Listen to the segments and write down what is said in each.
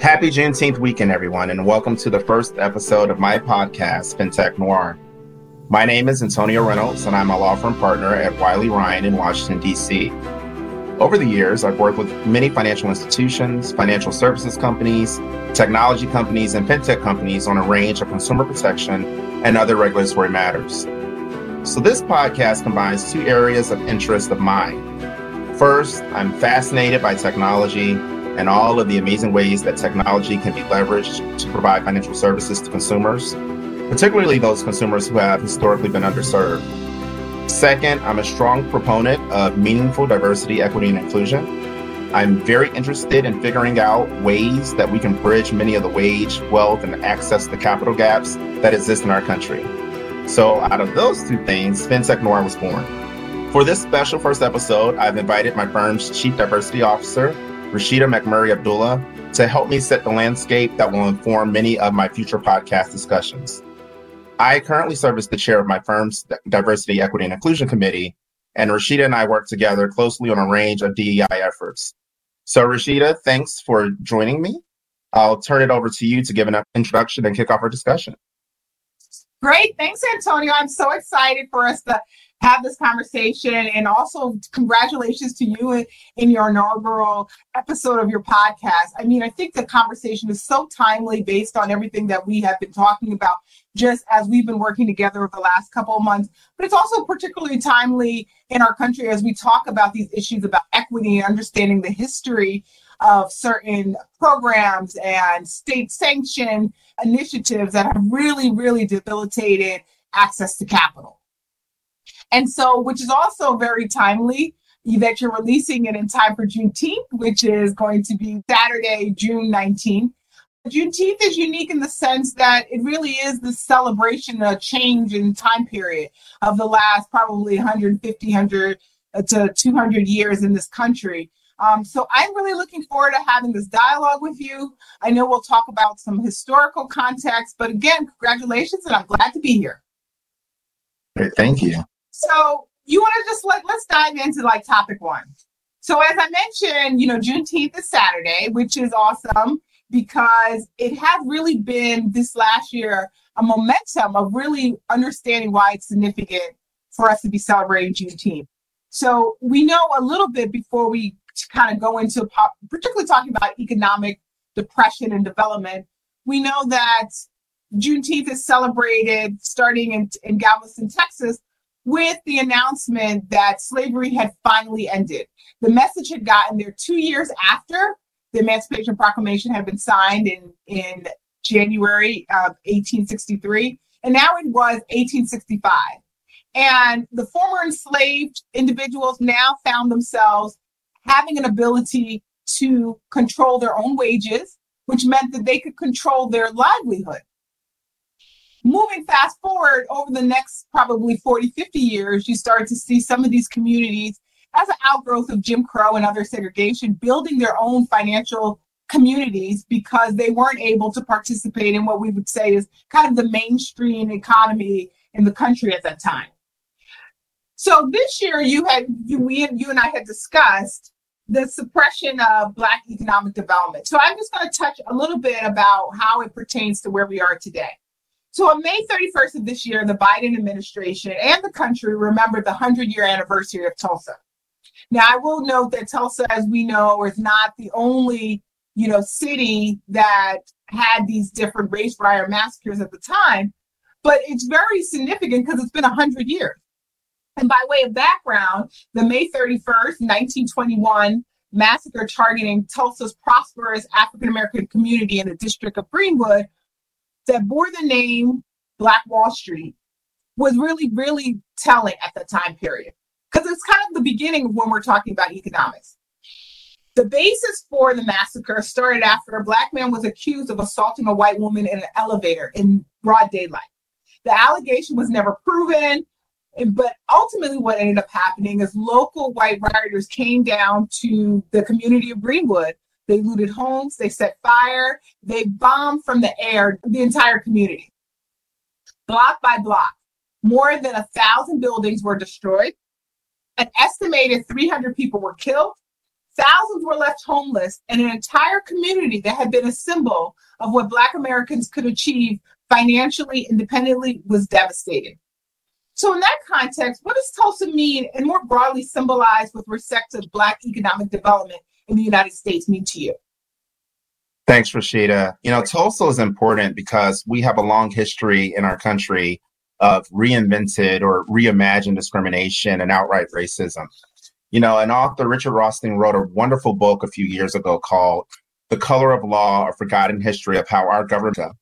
Happy Juneteenth weekend, everyone, and welcome to the first episode of my podcast, FinTech Noir. My name is Antonio Reynolds, and I'm a law firm partner at Wiley Rein in Washington, D.C. Over the years, I've worked with many financial institutions, financial services companies, technology companies, and fintech companies on a range of consumer protection and other regulatory matters. So, this podcast combines two areas of interest of mine. First, I'm fascinated by technology and all of the amazing ways that technology can be leveraged to provide financial services to consumers, particularly those consumers who have historically been underserved. Second, I'm a strong proponent of meaningful diversity, equity, and inclusion. I'm very interested in figuring out ways that we can bridge many of the wage, wealth, and access to capital gaps that exist in our country. So, out of those two things, FinTech Noir was born. For this special first episode, I've invited my firm's Chief Diversity Officer, Rashida McMurray Abdullah, to help me set the landscape that will inform many of my future podcast discussions. I currently serve as the chair of my firm's Diversity, Equity, and Inclusion Committee, and Rashida and I work together closely on a range of DEI efforts. So, Rashida, thanks for joining me. I'll turn it over to you to give an introduction and kick off our discussion. Great. Thanks, Antonio. I'm so excited for us to have this conversation. And also, congratulations to you in, your inaugural episode of your podcast. I mean, I think the conversation is so timely based on everything that we have been talking about just as we've been working together over the last couple of months. But it's also particularly timely in our country as we talk about these issues about equity and understanding the history of certain programs and state sanctioned initiatives that have really, really debilitated access to capital. And so, which is also very timely that you're releasing it in time for Juneteenth, which is going to be Saturday, June 19th. Juneteenth is unique in the sense that it really is the celebration, a change in time period of the last probably 150, 100 uh, to 200 years in this country. Um, so I'm really looking forward to having this dialogue with you. I know we'll talk about some historical context, but again, congratulations, and I'm glad to be here. Great, thank you. So you want to just like let's dive into like topic one. So as I mentioned, you know, Juneteenth is Saturday, which is awesome because it has really been this last year a momentum of really understanding why it's significant for us to be celebrating Juneteenth. So we know a little bit before we kind of go into particularly talking about economic depression and development. We know that Juneteenth is celebrated starting in, in Galveston, Texas, with the announcement that slavery had finally ended. The message had gotten there two years after the Emancipation Proclamation had been signed in, in January of 1863, and now it was 1865. And the former enslaved individuals now found themselves having an ability to control their own wages, which meant that they could control their livelihood moving fast forward over the next probably 40, 50 years, you start to see some of these communities as an outgrowth of Jim Crow and other segregation building their own financial communities because they weren't able to participate in what we would say is kind of the mainstream economy in the country at that time. So this year you had you we you and I had discussed the suppression of black economic development. So I'm just going to touch a little bit about how it pertains to where we are today. So on May 31st of this year, the Biden administration and the country remembered the 100 year anniversary of Tulsa. Now, I will note that Tulsa, as we know, is not the only, you know, city that had these different race riot massacres at the time, but it's very significant because it's been 100 years. And by way of background, the May 31st, 1921 massacre targeting Tulsa's prosperous African American community in the District of Greenwood that bore the name Black Wall Street was really, really telling at the time period. Because it's kind of the beginning of when we're talking about economics. The basis for the massacre started after a black man was accused of assaulting a white woman in an elevator in broad daylight. The allegation was never proven, but ultimately, what ended up happening is local white rioters came down to the community of Greenwood they looted homes, they set fire, they bombed from the air the entire community. Block by block, more than a thousand buildings were destroyed. An estimated 300 people were killed. thousands were left homeless, and an entire community that had been a symbol of what Black Americans could achieve financially, independently, was devastated. So, in that context, what does Tulsa mean and more broadly symbolize with respect to Black economic development in the United States mean to you? Thanks, Rashida. You know, Tulsa is important because we have a long history in our country of reinvented or reimagined discrimination and outright racism. You know, an author, Richard Rothstein, wrote a wonderful book a few years ago called The Color of Law, A Forgotten History of How Our Government.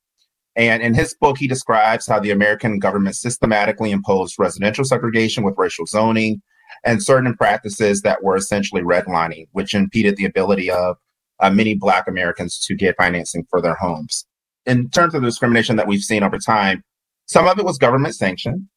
And in his book, he describes how the American government systematically imposed residential segregation with racial zoning and certain practices that were essentially redlining, which impeded the ability of uh, many Black Americans to get financing for their homes. In terms of the discrimination that we've seen over time, some of it was government sanctioned,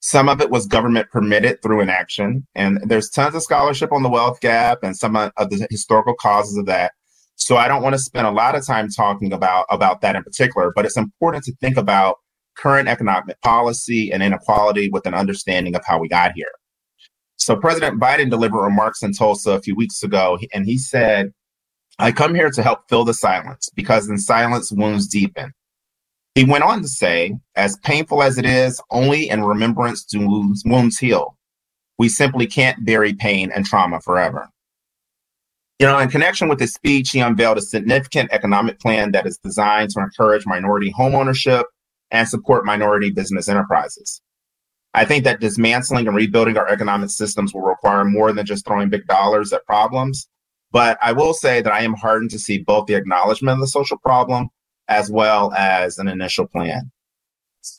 some of it was government permitted through inaction. And there's tons of scholarship on the wealth gap and some of the historical causes of that. So I don't want to spend a lot of time talking about, about that in particular, but it's important to think about current economic policy and inequality with an understanding of how we got here. So President Biden delivered remarks in Tulsa a few weeks ago, and he said I come here to help fill the silence because in silence wounds deepen. He went on to say, as painful as it is, only in remembrance do wounds, wounds heal. We simply can't bury pain and trauma forever. You know, in connection with his speech, he unveiled a significant economic plan that is designed to encourage minority homeownership and support minority business enterprises. I think that dismantling and rebuilding our economic systems will require more than just throwing big dollars at problems. But I will say that I am heartened to see both the acknowledgement of the social problem as well as an initial plan.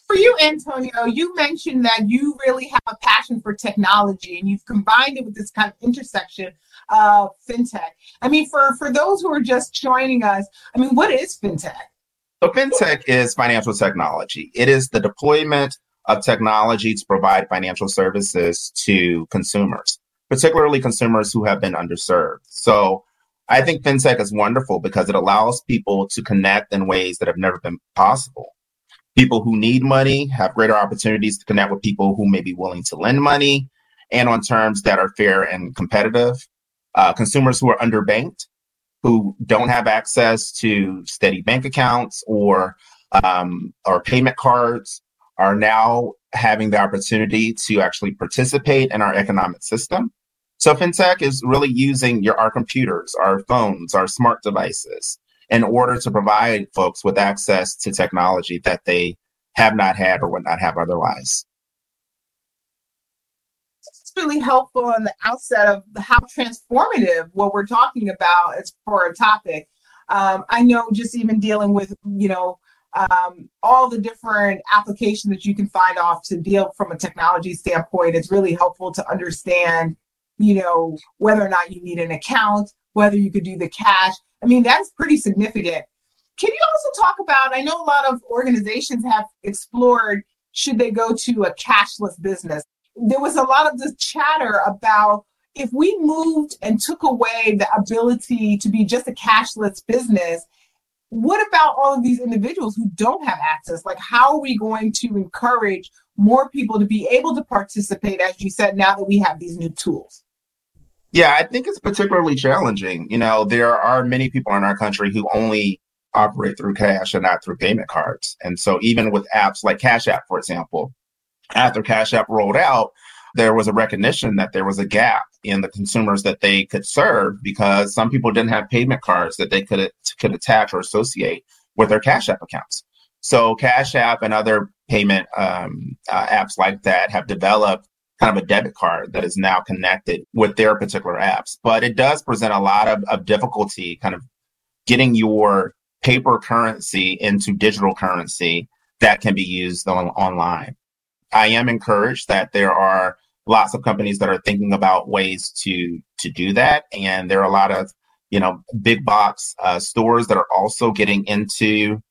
For you, Antonio, you mentioned that you really have a passion for technology and you've combined it with this kind of intersection of fintech. I mean, for, for those who are just joining us, I mean, what is fintech? So, fintech is financial technology, it is the deployment of technology to provide financial services to consumers particularly consumers who have been underserved. So I think fintech is wonderful because it allows people to connect in ways that have never been possible. People who need money have greater opportunities to connect with people who may be willing to lend money and on terms that are fair and competitive. Uh, consumers who are underbanked, who don't have access to steady bank accounts or um, or payment cards, are now having the opportunity to actually participate in our economic system. So fintech is really using your our computers, our phones, our smart devices in order to provide folks with access to technology that they have not had or would not have otherwise. It's really helpful on the outset of how transformative what we're talking about is for a topic. Um, I know just even dealing with, you know, um, all the different applications that you can find off to deal from a technology standpoint, it's really helpful to understand you know, whether or not you need an account, whether you could do the cash. I mean, that's pretty significant. Can you also talk about? I know a lot of organizations have explored should they go to a cashless business. There was a lot of this chatter about if we moved and took away the ability to be just a cashless business, what about all of these individuals who don't have access? Like, how are we going to encourage more people to be able to participate, as you said, now that we have these new tools? Yeah, I think it's particularly challenging. You know, there are many people in our country who only operate through cash and not through payment cards. And so even with apps like Cash App, for example, after Cash App rolled out, there was a recognition that there was a gap in the consumers that they could serve because some people didn't have payment cards that they could could attach or associate with their Cash App accounts. So Cash App and other payment um, uh, apps like that have developed kind of a debit card that is now connected with their particular apps. But it does present a lot of, of difficulty kind of getting your paper currency into digital currency that can be used on, online. I am encouraged that there are lots of companies that are thinking about ways to to do that, and there are a lot of you know big box uh, stores that are also getting into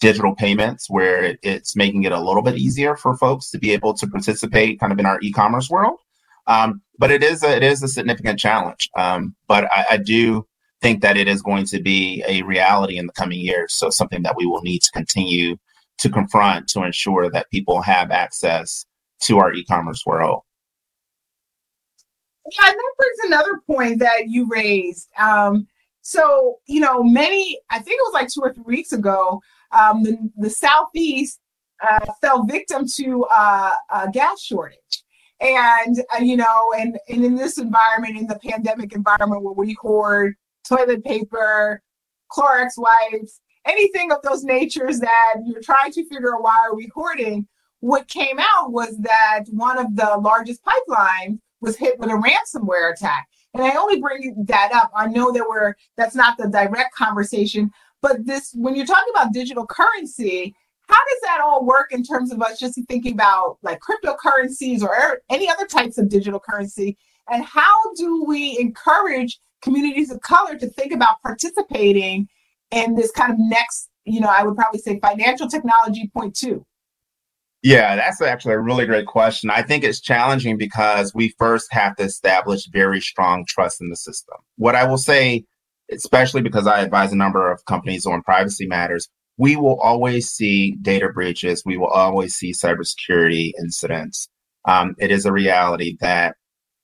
digital payments where it's making it a little bit easier for folks to be able to participate kind of in our e-commerce world. Um, but it is a, it is a significant challenge. Um, but I, I, do think that it is going to be a reality in the coming years. So something that we will need to continue to confront to ensure that people have access to our e-commerce world. Yeah, and that brings another point that you raised. Um, so, you know, many, I think it was like two or three weeks ago, um, the, the Southeast uh, fell victim to uh, a gas shortage. And, uh, you know, and, and in this environment, in the pandemic environment where we hoard toilet paper, Clorox wipes, anything of those natures that you're trying to figure out why are we hoarding, what came out was that one of the largest pipelines was hit with a ransomware attack. And I only bring that up. I know that we're that's not the direct conversation, but this when you're talking about digital currency, how does that all work in terms of us just thinking about like cryptocurrencies or er, any other types of digital currency? And how do we encourage communities of color to think about participating in this kind of next, you know, I would probably say financial technology point two? Yeah, that's actually a really great question. I think it's challenging because we first have to establish very strong trust in the system. What I will say, especially because I advise a number of companies on privacy matters, we will always see data breaches. We will always see cybersecurity incidents. Um, it is a reality that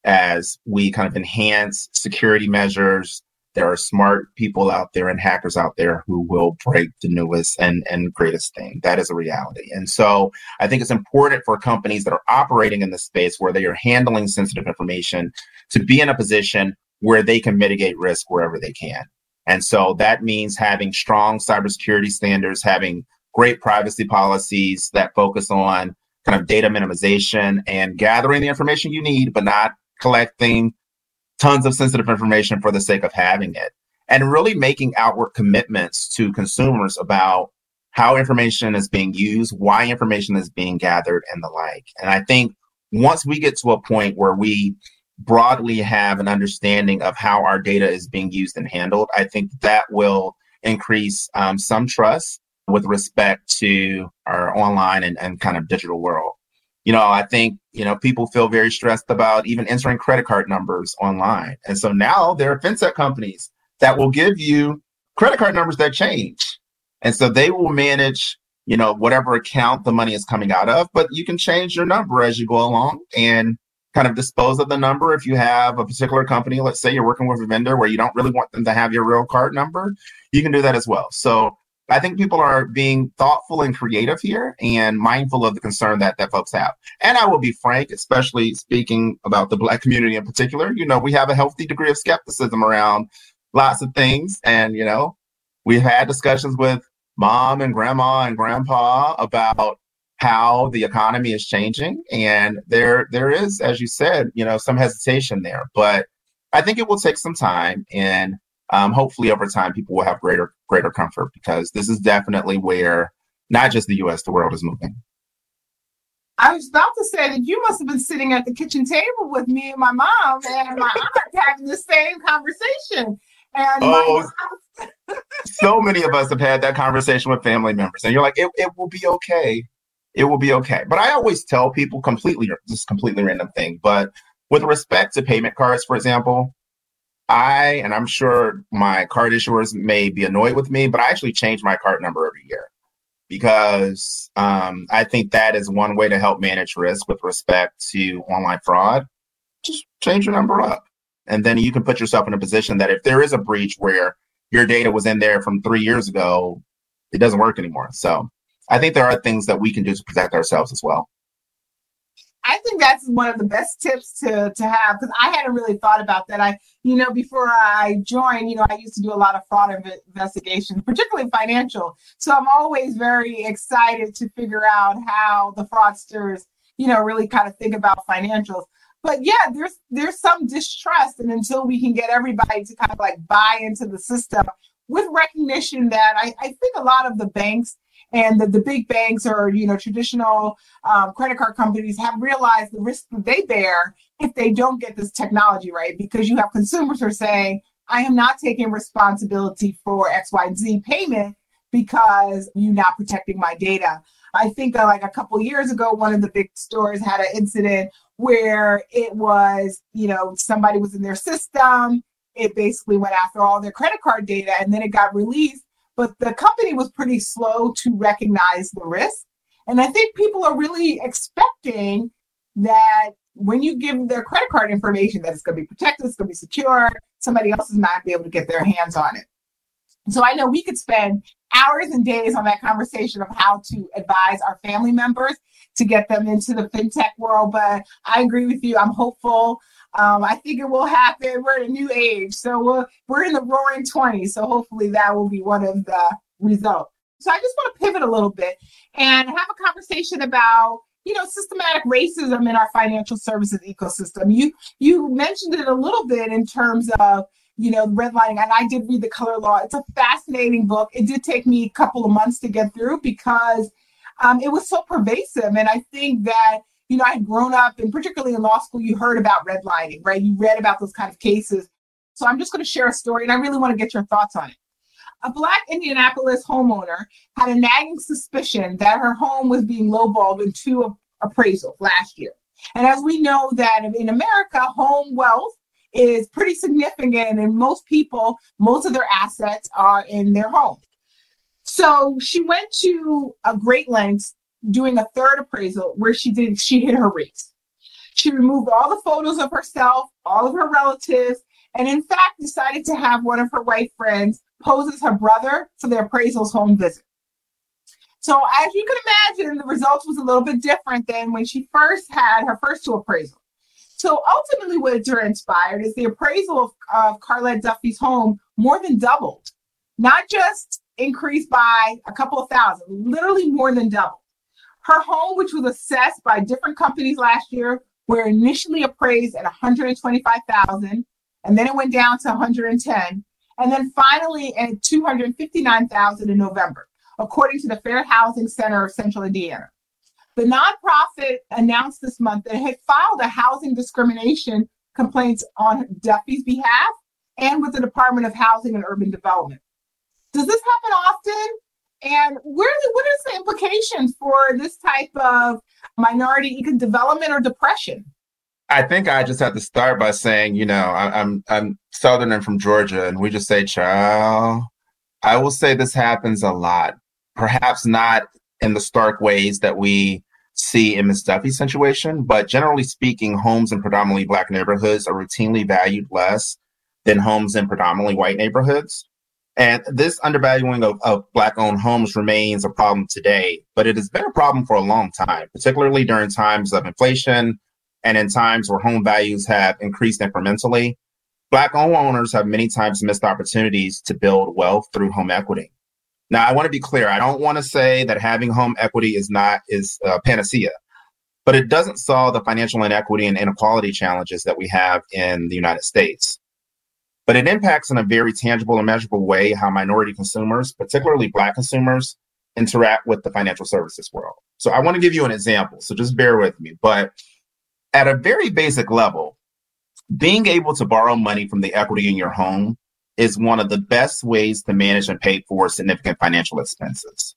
as we kind of enhance security measures, there are smart people out there and hackers out there who will break the newest and, and greatest thing. That is a reality. And so I think it's important for companies that are operating in the space where they are handling sensitive information to be in a position where they can mitigate risk wherever they can. And so that means having strong cybersecurity standards, having great privacy policies that focus on kind of data minimization and gathering the information you need, but not collecting tons of sensitive information for the sake of having it and really making outward commitments to consumers about how information is being used, why information is being gathered, and the like. And I think once we get to a point where we broadly have an understanding of how our data is being used and handled, I think that will increase um, some trust with respect to our online and, and kind of digital world you know, I think, you know, people feel very stressed about even entering credit card numbers online. And so now there are fintech companies that will give you credit card numbers that change. And so they will manage, you know, whatever account the money is coming out of, but you can change your number as you go along and kind of dispose of the number if you have a particular company let's say you're working with a vendor where you don't really want them to have your real card number you can do that as well so I think people are being thoughtful and creative here and mindful of the concern that, that folks have. And I will be frank, especially speaking about the Black community in particular. You know, we have a healthy degree of skepticism around lots of things. And, you know, we've had discussions with mom and grandma and grandpa about how the economy is changing. And there, there is, as you said, you know, some hesitation there. But I think it will take some time. And um, hopefully over time people will have greater greater comfort because this is definitely where not just the U.S. the world is moving. I was about to say that you must have been sitting at the kitchen table with me and my mom and my aunt having the same conversation. And oh, so many of us have had that conversation with family members, and you're like, it, it will be okay. It will be okay. But I always tell people completely, just completely random thing. But with respect to payment cards, for example, I, and I'm sure my card issuers may be annoyed with me, but I actually change my card number every year because um, I think that is one way to help manage risk with respect to online fraud. Just change your number up. And then you can put yourself in a position that if there is a breach where your data was in there from three years ago, it doesn't work anymore. So I think there are things that we can do to protect ourselves as well. I think that's one of the best tips to to have because I hadn't really thought about that. I, you know, before I joined, you know, I used to do a lot of fraud investigations, particularly financial. So I'm always very excited to figure out how the fraudsters, you know, really kind of think about financials. But yeah, there's there's some distrust, and until we can get everybody to kind of like buy into the system with recognition that I, I think a lot of the banks and the, the big banks or you know traditional um, credit card companies have realized the risk that they bear if they don't get this technology right because you have consumers who are saying i am not taking responsibility for xyz payment because you're not protecting my data. I think uh, like a couple years ago one of the big stores had an incident where it was you know somebody was in their system. It basically went after all their credit card data and then it got released but the company was pretty slow to recognize the risk. And I think people are really expecting that when you give their credit card information that it's going to be protected, it's going to be secure, somebody else is not be able to get their hands on it. So I know we could spend hours and days on that conversation of how to advise our family members to get them into the fintech world. But I agree with you. I'm hopeful. Um, I think it will happen. We're in a new age. So we're, we're in the roaring 20s. So hopefully that will be one of the results. So I just want to pivot a little bit and have a conversation about you know systematic racism in our financial services ecosystem. You you mentioned it a little bit in terms of you know redlining, and I did read the Color Law. It's a fascinating book. It did take me a couple of months to get through because um, it was so pervasive, and I think that you know I had grown up, and particularly in law school, you heard about redlining, right? You read about those kind of cases. So I'm just going to share a story, and I really want to get your thoughts on it. A black Indianapolis homeowner had a nagging suspicion that her home was being lowballed in two appraisals last year. And as we know that in America, home wealth is pretty significant and most people, most of their assets are in their home. So she went to a great lengths doing a third appraisal where she did she hit her rates. She removed all the photos of herself, all of her relatives, and in fact decided to have one of her white friends pose as her brother for the appraisal's home visit. So as you can imagine, the results was a little bit different than when she first had her first two appraisals. So ultimately what transpired is the appraisal of, of Carlette Duffy's home more than doubled, not just increased by a couple of thousand, literally more than double. Her home, which was assessed by different companies last year, were initially appraised at 125,000, and then it went down to 110, and then finally at 259,000 in November, according to the Fair Housing Center of Central Indiana. The nonprofit announced this month that it had filed a housing discrimination complaints on Duffy's behalf and with the Department of Housing and Urban Development. Does this happen often? And where, what is the implications for this type of minority development or depression? I think I just have to start by saying, you know, I, I'm I'm Southern and from Georgia, and we just say child. I will say this happens a lot. Perhaps not in the stark ways that we see in Miss Duffy's situation, but generally speaking, homes in predominantly black neighborhoods are routinely valued less than homes in predominantly white neighborhoods. And this undervaluing of, of black owned homes remains a problem today, but it has been a problem for a long time, particularly during times of inflation, and in times where home values have increased incrementally, Black homeowners have many times missed opportunities to build wealth through home equity. Now, I want to be clear. I don't want to say that having home equity is not is a panacea, but it doesn't solve the financial inequity and inequality challenges that we have in the United States. But it impacts in a very tangible and measurable way how minority consumers, particularly Black consumers, interact with the financial services world. So I want to give you an example. So just bear with me. But at a very basic level, being able to borrow money from the equity in your home is one of the best ways to manage and pay for significant financial expenses.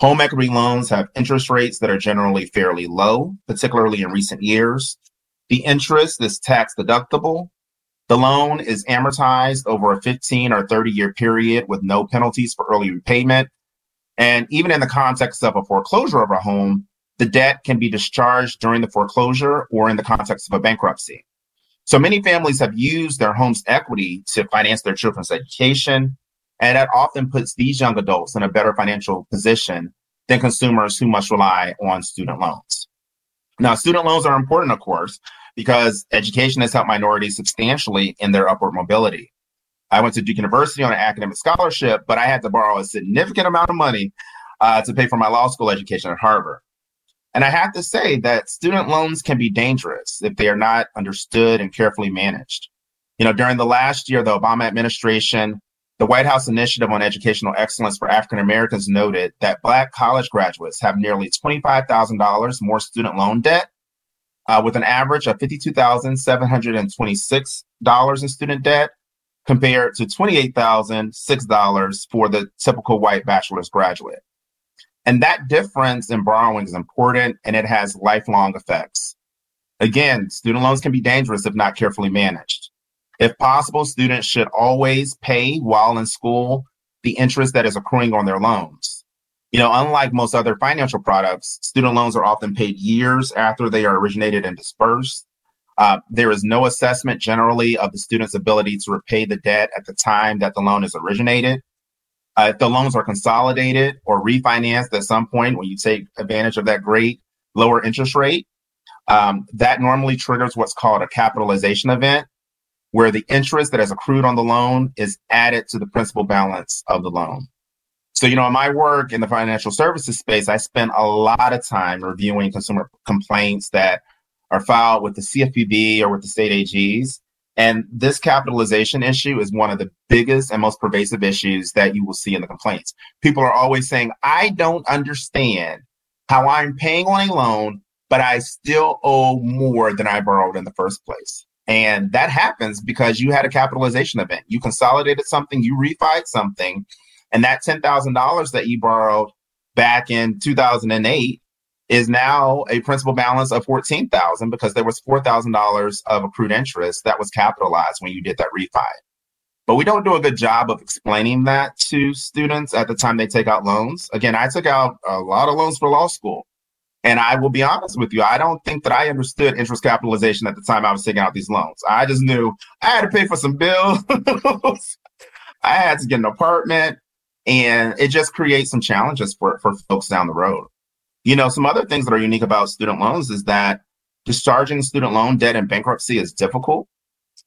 Home equity loans have interest rates that are generally fairly low, particularly in recent years. The interest is tax deductible. The loan is amortized over a 15 or 30 year period with no penalties for early repayment. And even in the context of a foreclosure of a home, the debt can be discharged during the foreclosure or in the context of a bankruptcy. So many families have used their home's equity to finance their children's education, and that often puts these young adults in a better financial position than consumers who must rely on student loans. Now, student loans are important, of course, because education has helped minorities substantially in their upward mobility. I went to Duke University on an academic scholarship, but I had to borrow a significant amount of money uh, to pay for my law school education at Harvard. And I have to say that student loans can be dangerous if they are not understood and carefully managed. You know, during the last year, the Obama administration, the White House Initiative on Educational Excellence for African Americans noted that Black college graduates have nearly $25,000 more student loan debt, uh, with an average of $52,726 in student debt compared to $28,006 for the typical white bachelor's graduate. And that difference in borrowing is important and it has lifelong effects. Again, student loans can be dangerous if not carefully managed. If possible, students should always pay while in school the interest that is accruing on their loans. You know, unlike most other financial products, student loans are often paid years after they are originated and dispersed. Uh, there is no assessment generally of the student's ability to repay the debt at the time that the loan is originated. Uh, if the loans are consolidated or refinanced at some point when you take advantage of that great lower interest rate, um, that normally triggers what's called a capitalization event, where the interest that has accrued on the loan is added to the principal balance of the loan. So, you know, in my work in the financial services space, I spend a lot of time reviewing consumer complaints that are filed with the CFPB or with the state AGs. And this capitalization issue is one of the biggest and most pervasive issues that you will see in the complaints. People are always saying, I don't understand how I'm paying on a loan, but I still owe more than I borrowed in the first place. And that happens because you had a capitalization event. You consolidated something, you refied something, and that $10,000 that you borrowed back in 2008 is now a principal balance of 14,000 because there was $4,000 of accrued interest that was capitalized when you did that refi. But we don't do a good job of explaining that to students at the time they take out loans. Again, I took out a lot of loans for law school. And I will be honest with you, I don't think that I understood interest capitalization at the time I was taking out these loans. I just knew I had to pay for some bills. I had to get an apartment and it just creates some challenges for, for folks down the road. You know, some other things that are unique about student loans is that discharging student loan debt in bankruptcy is difficult.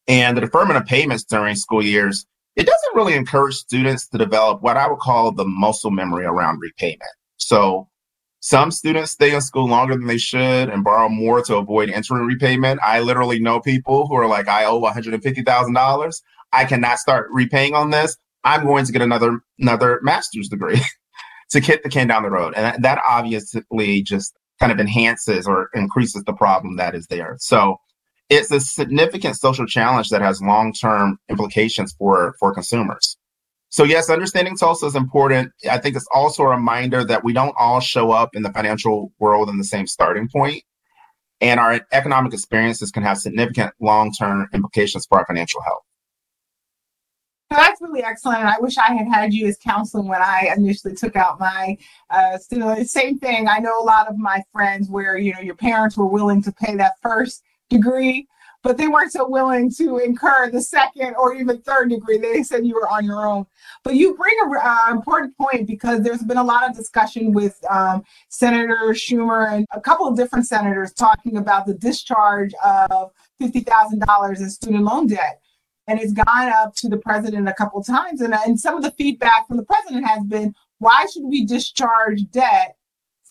And the deferment of payments during school years, it doesn't really encourage students to develop what I would call the muscle memory around repayment. So some students stay in school longer than they should and borrow more to avoid entering repayment. I literally know people who are like, I owe $150,000. I cannot start repaying on this. I'm going to get another another master's degree. to kick the can down the road. And that, obviously just kind of enhances or increases the problem that is there. So it's a significant social challenge that has long-term implications for for consumers. So yes, understanding Tulsa is important. I think it's also a reminder that we don't all show up in the financial world in the same starting point, and our economic experiences can have significant long-term implications for our financial health that's really excellent. I wish I had had you as counseling when I initially took out my uh, student. Same thing. I know a lot of my friends where you know your parents were willing to pay that first degree, but they weren't so willing to incur the second or even third degree. They said you were on your own. But you bring an uh, important point because there's been a lot of discussion with um, Senator Schumer and a couple of different senators talking about the discharge of $50,000 in student loan debt and it's gone up to the president a couple times. And, and some of the feedback from the president has been, why should we discharge debt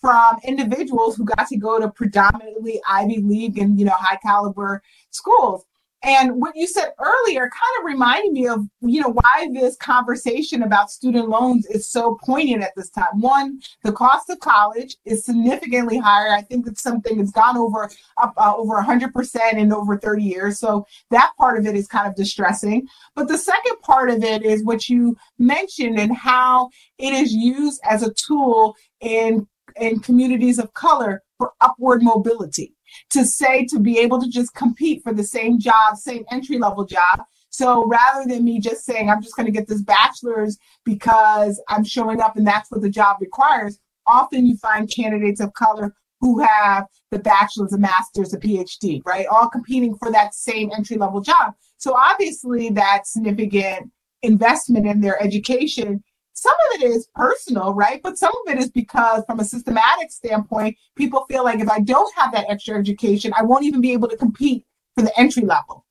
from individuals who got to go to predominantly Ivy League and you know high caliber schools? And what you said earlier kind of reminded me of, you know, why this conversation about student loans is so poignant at this time. One, the cost of college is significantly higher. I think it's something that's gone over up uh, over 100% in over 30 years. So that part of it is kind of distressing. But the second part of it is what you mentioned and how it is used as a tool in in communities of color for upward mobility to say to be able to just compete for the same job, same entry level job. So rather than me just saying, I'm just going to get this bachelor's because I'm showing up and that's what the job requires, often you find candidates of color who have the bachelor's, a master's, a PhD, right? All competing for that same entry level job. So obviously, that significant investment in their education some of it is personal, right? But some of it is because, from a systematic standpoint, people feel like if I don't have that extra education, I won't even be able to compete for the entry level.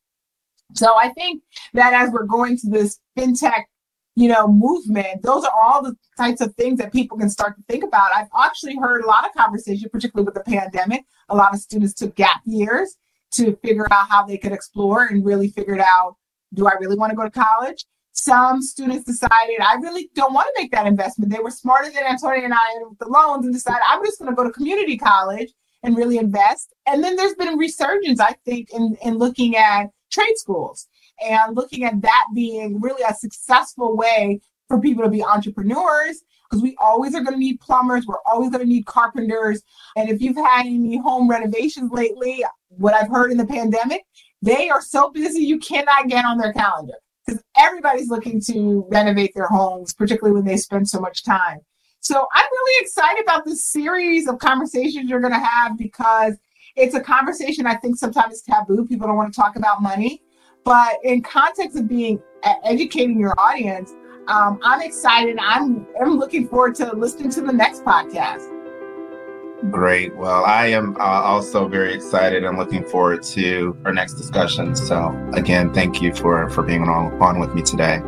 So I think that as we're going to this fintech, you know, movement, those are all the types of things that people can start to think about. I've actually heard a lot of conversation, particularly with the pandemic. A lot of students took gap years to figure out how they could explore and really figured out, do I really want to go to college? Some students decided I really don't want to make that investment. They were smarter than Antonio and I with the loans and decided I'm just going to go to community college and really invest. And then there's been a resurgence, I think, in, in looking at trade schools and looking at that being really a successful way for people to be entrepreneurs because we always are going to need plumbers, we're always going to need carpenters. And if you've had any home renovations lately, what I've heard in the pandemic, they are so busy you cannot get on their calendar because everybody's looking to renovate their homes, particularly when they spend so much time. So I'm really excited about this series of conversations you're going to have because it's a conversation I think sometimes is taboo. People don't want to talk about money. But in context of being educating your audience, um, I'm excited. I'm I'm looking forward to listening to the next podcast. Great. Well, I am uh, also very excited and looking forward to our next discussion. So, again, thank you for for being on on with me today.